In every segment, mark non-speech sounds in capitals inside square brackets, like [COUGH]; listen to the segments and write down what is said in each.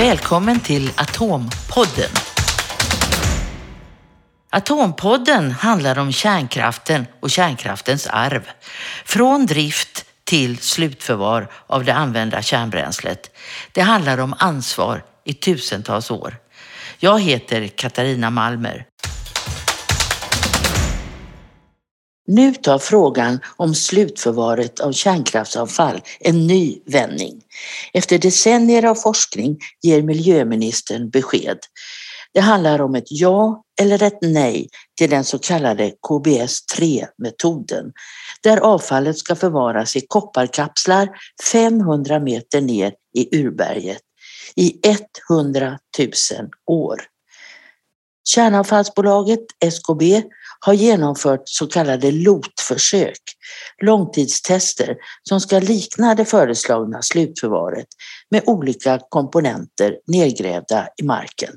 Välkommen till Atompodden. Atompodden handlar om kärnkraften och kärnkraftens arv. Från drift till slutförvar av det använda kärnbränslet. Det handlar om ansvar i tusentals år. Jag heter Katarina Malmer. Nu tar frågan om slutförvaret av kärnkraftsavfall en ny vändning. Efter decennier av forskning ger miljöministern besked. Det handlar om ett ja eller ett nej till den så kallade KBS-3-metoden där avfallet ska förvaras i kopparkapslar 500 meter ner i urberget i 100 000 år. Kärnavfallsbolaget SKB har genomfört så kallade LOT-försök, långtidstester som ska likna det föreslagna slutförvaret med olika komponenter nedgrävda i marken.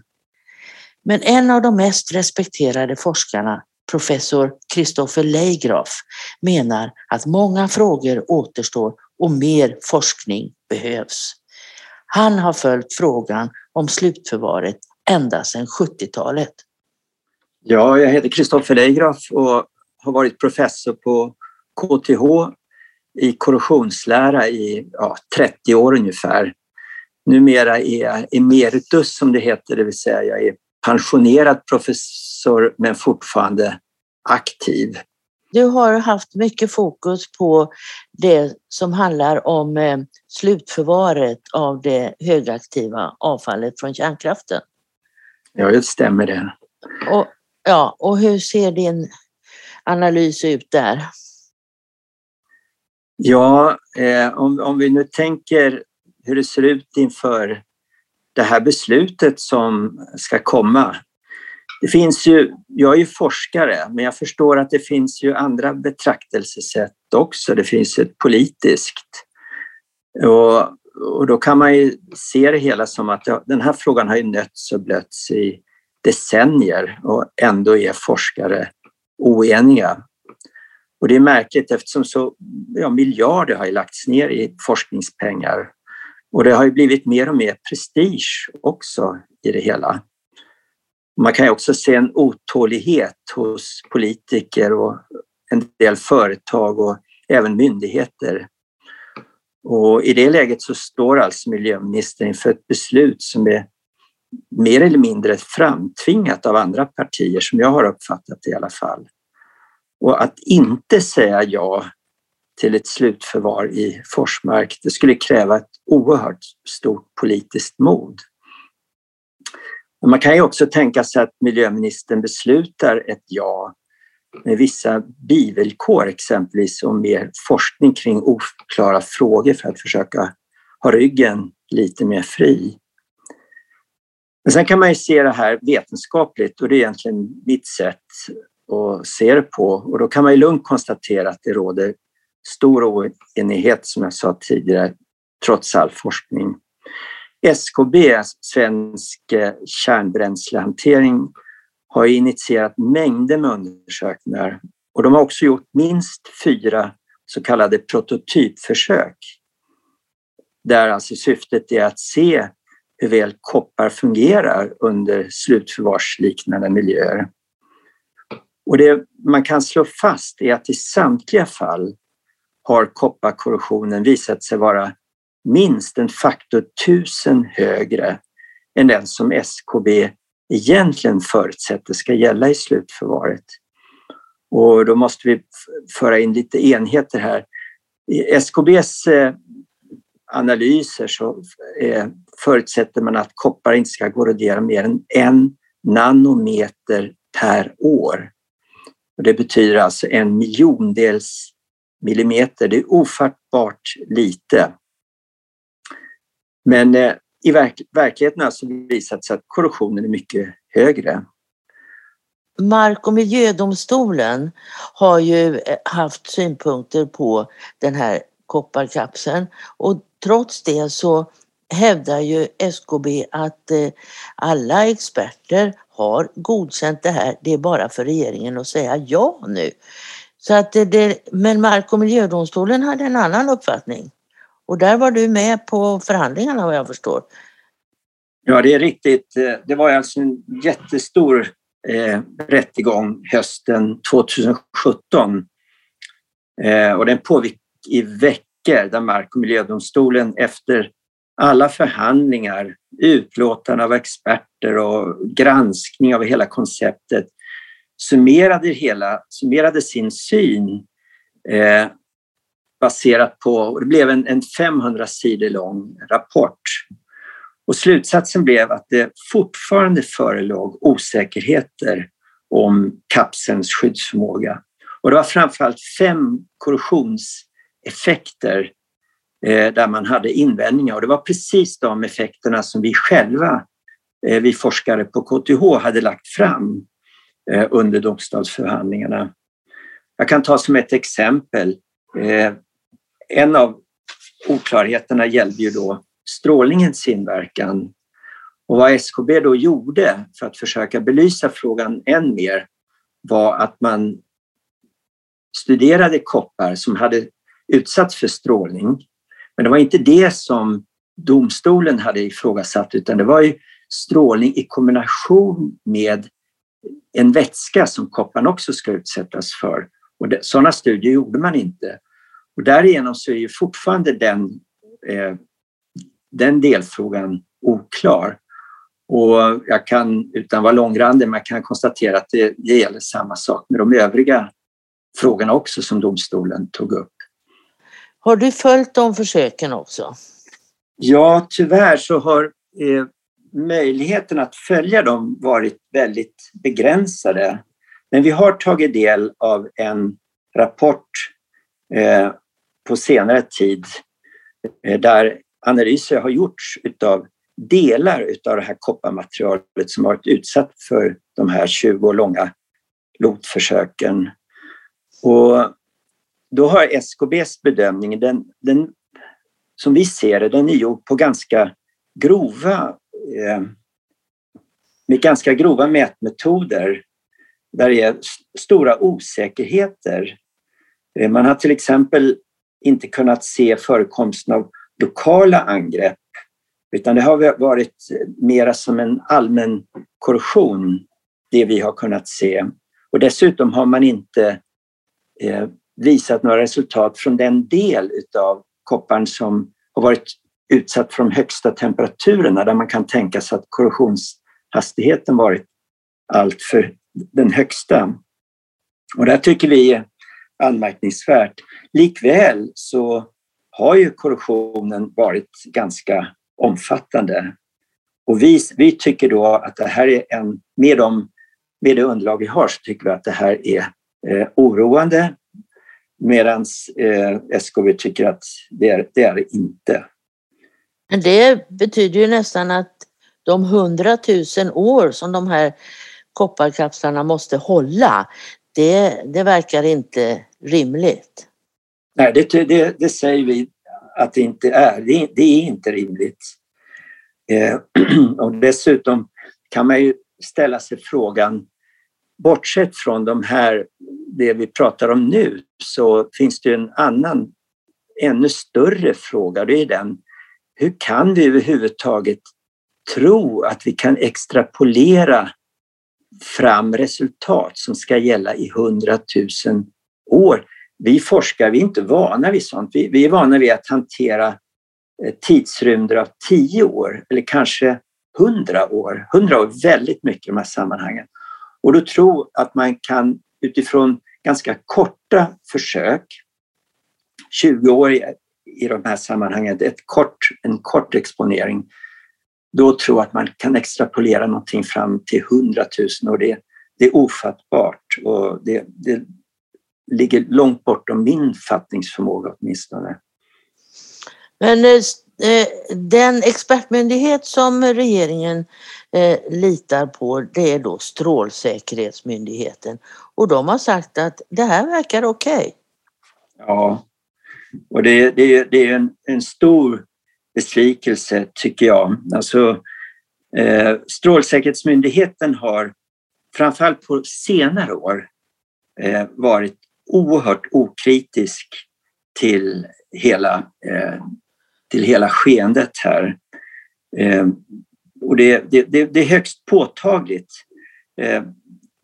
Men en av de mest respekterade forskarna, professor Christopher Leigraf, menar att många frågor återstår och mer forskning behövs. Han har följt frågan om slutförvaret ända sedan 70-talet. Ja, jag heter Kristoffer Leigraf och har varit professor på KTH i korrosionslära i ja, 30 år ungefär. Numera är jag emeritus som det heter, det vill säga jag är pensionerad professor men fortfarande aktiv. Du har haft mycket fokus på det som handlar om eh, slutförvaret av det högaktiva avfallet från kärnkraften. Ja, det stämmer det. Och, ja, och hur ser din analys ut där? Ja, eh, om, om vi nu tänker hur det ser ut inför det här beslutet som ska komma. Det finns ju, jag är ju forskare, men jag förstår att det finns ju andra betraktelsesätt också. Det finns ett politiskt. Och, och då kan man ju se det hela som att ja, den här frågan har ju nötts och blötts i decennier och ändå är forskare oeniga. Och det är märkligt eftersom så ja, miljarder har lagts ner i forskningspengar och det har ju blivit mer och mer prestige också i det hela. Man kan ju också se en otålighet hos politiker och en del företag och även myndigheter. Och I det läget så står alltså miljöministern inför ett beslut som är mer eller mindre framtvingat av andra partier som jag har uppfattat det i alla fall. Och att inte säga ja till ett slutförvar i Forsmark, det skulle kräva ett oerhört stort politiskt mod. Man kan ju också tänka sig att miljöministern beslutar ett ja med vissa bivillkor, exempelvis om mer forskning kring oklara frågor för att försöka ha ryggen lite mer fri. Men sen kan man ju se det här vetenskapligt och det är egentligen mitt sätt att se det på. Och då kan man ju lugnt konstatera att det råder stor oenighet som jag sa tidigare, trots all forskning. SKB, Svensk kärnbränslehantering, har initierat mängder med undersökningar. Och de har också gjort minst fyra så kallade prototypförsök. Där alltså syftet är att se hur väl koppar fungerar under slutförvarsliknande miljöer. Och det man kan slå fast är att i samtliga fall har kopparkorrosionen visat sig vara minst en faktor tusen högre än den som SKB egentligen förutsätter ska gälla i slutförvaret. Och då måste vi föra in lite enheter här. SKBs eh, analyser så eh, förutsätter man att koppar inte ska korrodera mer än en nanometer per år. Och det betyder alltså en miljondels millimeter. Det är ofattbart lite. Men eh, i verk verkligheten har alltså visat sig att korrosionen är mycket högre. Mark och miljödomstolen har ju eh, haft synpunkter på den här kopparkapseln och trots det så hävdar ju SKB att eh, alla experter har godkänt det här. Det är bara för regeringen att säga ja nu. Så att eh, det, men Mark och miljödomstolen hade en annan uppfattning. Och där var du med på förhandlingarna vad jag förstår. Ja, det är riktigt. Eh, det var alltså en jättestor eh, rättegång hösten 2017. Eh, och den pågick i veckor där Mark och miljödomstolen efter alla förhandlingar, utlåtande av experter och granskning av hela konceptet summerade, hela, summerade sin syn eh, baserat på, det blev en, en 500 sidor lång rapport. Och slutsatsen blev att det fortfarande förelåg osäkerheter om kapselns skyddsförmåga. Och det var framförallt fem korrosions effekter eh, där man hade invändningar och det var precis de effekterna som vi själva, eh, vi forskare på KTH, hade lagt fram eh, under domstolsförhandlingarna. Jag kan ta som ett exempel. Eh, en av oklarheterna gällde ju då strålningens inverkan. Och vad SKB då gjorde för att försöka belysa frågan än mer var att man studerade koppar som hade utsatts för strålning. Men det var inte det som domstolen hade ifrågasatt utan det var ju strålning i kombination med en vätska som kopparn också ska utsättas för. Och det, sådana studier gjorde man inte. Och därigenom så är ju fortfarande den, eh, den delfrågan oklar. Och jag kan, utan att vara långrandig, man kan konstatera att det, det gäller samma sak med de övriga frågorna också som domstolen tog upp. Har du följt de försöken också? Ja, tyvärr så har eh, möjligheten att följa dem varit väldigt begränsade. Men vi har tagit del av en rapport eh, på senare tid eh, där analyser har gjorts utav delar utav det här kopparmaterialet som varit utsatt för de här 20 år långa lotförsöken. Och då har SKBs bedömning, den, den, som vi ser det, den är gjord på ganska grova eh, med ganska grova mätmetoder där det är stora osäkerheter. Eh, man har till exempel inte kunnat se förekomsten av lokala angrepp utan det har varit eh, mera som en allmän korrosion, det vi har kunnat se. Och dessutom har man inte eh, visat några resultat från den del av kopparn som har varit utsatt för de högsta temperaturerna där man kan tänka sig att korrosionshastigheten varit alltför den högsta. Och det tycker vi är anmärkningsvärt. Likväl så har ju korrosionen varit ganska omfattande. Och vi, vi tycker då att det här är en, med, de, med det underlag vi har så tycker vi att det här är eh, oroande medan eh, SKB tycker att det är det, är inte. Men det betyder ju nästan att de hundratusen år som de här kopparkapslarna måste hålla, det, det verkar inte rimligt. Nej, det, det, det säger vi att det inte är. Det, det är inte rimligt. Eh, [CLEARS THROAT] och dessutom kan man ju ställa sig frågan, bortsett från de här, det vi pratar om nu, så finns det en annan, ännu större fråga. Det är den, hur kan vi överhuvudtaget tro att vi kan extrapolera fram resultat som ska gälla i hundratusen år? Vi forskare vi är inte vana vid sånt. Vi, vi är vana vid att hantera eh, tidsrymder av tio år eller kanske hundra år. Hundra år är väldigt mycket i de här sammanhangen. Och då tro att man kan utifrån ganska korta försök, 20 år i, i de här sammanhangen, ett kort, en kort exponering, då tror att man kan extrapolera någonting fram till 100 000 och det, det är ofattbart och det, det ligger långt bortom min fattningsförmåga åtminstone. Men eh, Eh, den expertmyndighet som regeringen eh, litar på det är då Strålsäkerhetsmyndigheten och de har sagt att det här verkar okej. Okay. Ja, och det, det, det är en, en stor besvikelse tycker jag. Alltså, eh, Strålsäkerhetsmyndigheten har framförallt på senare år eh, varit oerhört okritisk till hela, eh, till hela skeendet här. Eh, och det, det, det, det är högst påtagligt. Eh,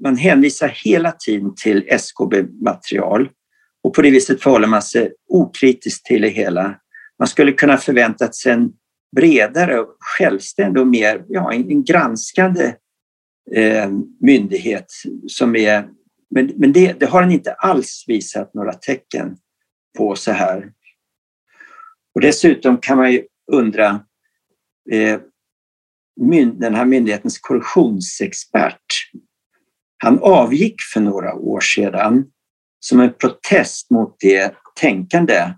man hänvisar hela tiden till SKB-material och på det viset förhåller man sig okritiskt till det hela. Man skulle kunna förväntat sig en bredare, självständig och mer ja, en granskande eh, myndighet som är... Men, men det, det, har den inte alls visat några tecken på så här. Och dessutom kan man ju undra eh, den här myndighetens korruptionsexpert. Han avgick för några år sedan som en protest mot det tänkande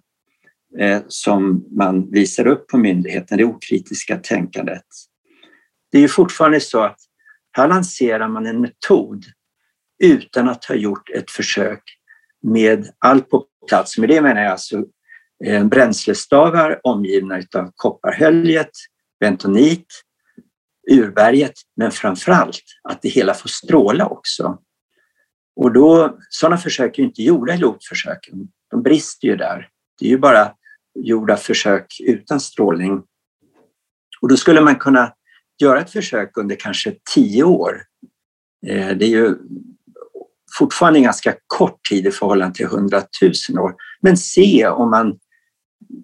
eh, som man visar upp på myndigheten, det okritiska tänkandet. Det är ju fortfarande så att här lanserar man en metod utan att ha gjort ett försök med allt på plats. Med det menar jag alltså Eh, bränslestavar omgivna av kopparhöljet, bentonit, urberget, men framförallt att det hela får stråla också. Och då, sådana försök är inte gjorda i lotförsöken. De brister ju där. Det är ju bara gjorda försök utan strålning. Och då skulle man kunna göra ett försök under kanske tio år. Eh, det är ju fortfarande en ganska kort tid i förhållande till hundratusen år. Men se om man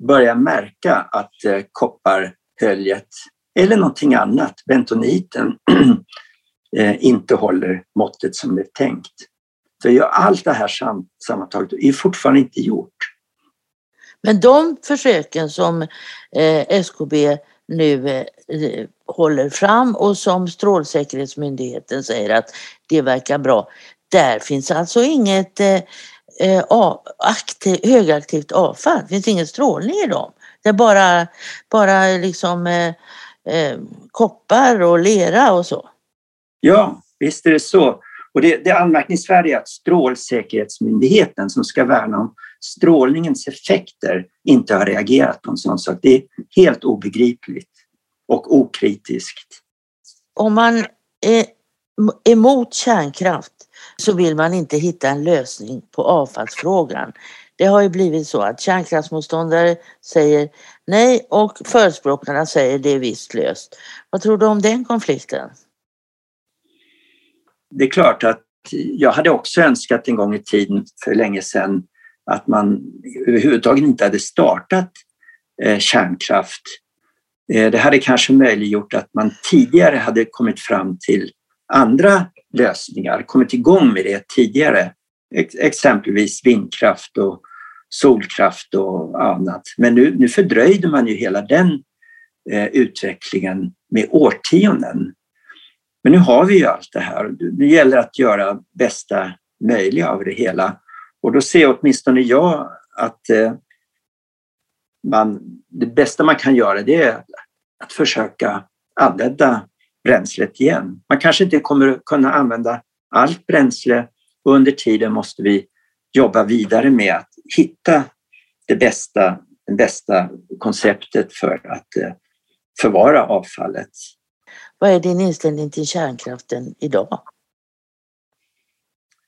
börjar märka att eh, kopparhöljet eller någonting annat, bentoniten, [CLEARS THROAT] eh, inte håller måttet som det är tänkt. För allt det här sammantaget är fortfarande inte gjort. Men de försöken som eh, SKB nu eh, håller fram och som Strålsäkerhetsmyndigheten säger att det verkar bra. Där finns alltså inget eh, eh, aktiv, högaktivt avfall, det finns ingen strålning i dem. Det är bara, bara liksom eh, eh, koppar och lera och så. Ja, visst är det så. Och det, det anmärkningsvärda är att Strålsäkerhetsmyndigheten som ska värna om strålningens effekter inte har reagerat på en sån sak. Det är helt obegripligt och okritiskt. Om man är emot kärnkraft så vill man inte hitta en lösning på avfallsfrågan. Det har ju blivit så att kärnkraftsmotståndare säger nej och förespråkarna säger det är visst löst. Vad tror du om den konflikten? Det är klart att jag hade också önskat en gång i tiden för länge sedan att man överhuvudtaget inte hade startat eh, kärnkraft. Eh, det hade kanske möjliggjort att man tidigare hade kommit fram till andra lösningar, kommit igång med det tidigare. Exempelvis vindkraft och solkraft och annat. Men nu, nu fördröjde man ju hela den eh, utvecklingen med årtionden. Men nu har vi ju allt det här. Nu gäller det att göra bästa möjliga av det hela. Och då ser åtminstone jag att eh, man, det bästa man kan göra det är att försöka använda bränslet igen. Man kanske inte kommer kunna använda allt bränsle och under tiden måste vi jobba vidare med att hitta det bästa, det bästa konceptet för att eh, förvara avfallet. Vad är din inställning till kärnkraften idag?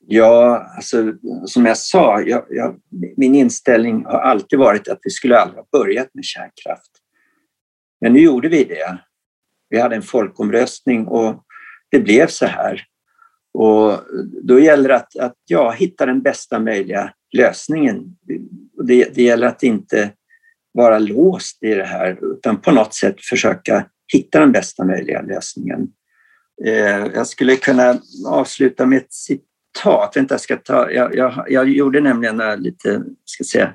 Ja, alltså, som jag sa, jag, jag, min inställning har alltid varit att vi skulle aldrig ha börjat med kärnkraft. Men nu gjorde vi det. Vi hade en folkomröstning och det blev så här. Och då gäller det att, att ja, hitta den bästa möjliga lösningen. Det, det gäller att inte vara låst i det här utan på något sätt försöka hitta den bästa möjliga lösningen. Eh, jag skulle kunna avsluta med ett citat. Vänta, jag, ska ta, jag, jag, jag gjorde nämligen lite, ska säga,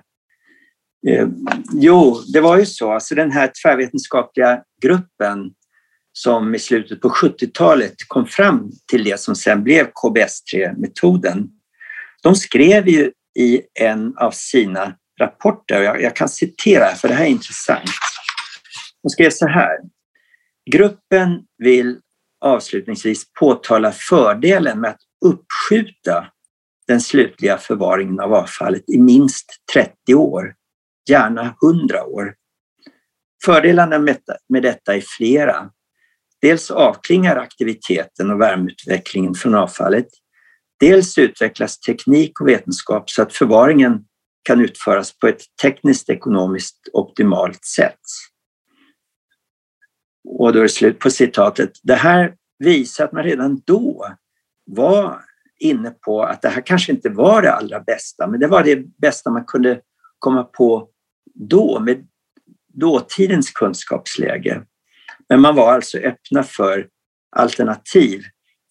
eh, jo, det var ju så, alltså den här tvärvetenskapliga gruppen som i slutet på 70-talet kom fram till det som sen blev KBS3-metoden. De skrev ju i en av sina rapporter, jag, jag kan citera för det här är intressant. De skrev så här. Gruppen vill avslutningsvis påtala fördelen med att uppskjuta den slutliga förvaringen av avfallet i minst 30 år, gärna 100 år. Fördelarna med detta är flera. Dels avklingar aktiviteten och värmeutvecklingen från avfallet. Dels utvecklas teknik och vetenskap så att förvaringen kan utföras på ett tekniskt ekonomiskt optimalt sätt. Och då är det slut på citatet. Det här visar att man redan då var inne på att det här kanske inte var det allra bästa, men det var det bästa man kunde komma på då med dåtidens kunskapsläge. Men man var alltså öppna för alternativ.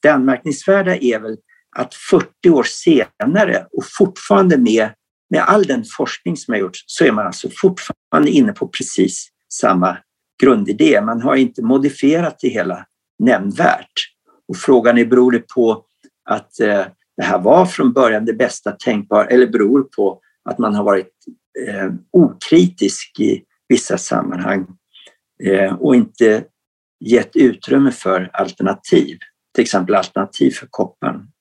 Det anmärkningsvärda är väl att 40 år senare och fortfarande med, med all den forskning som har gjorts så är man alltså fortfarande inne på precis samma grundidé. Man har inte modifierat det hela nämnvärt. Och frågan är, beror det på att eh, det här var från början det bästa tänkbara eller beror på att man har varit eh, okritisk i vissa sammanhang Eh, och inte gett utrymme för alternativ, till exempel alternativ för kopparn.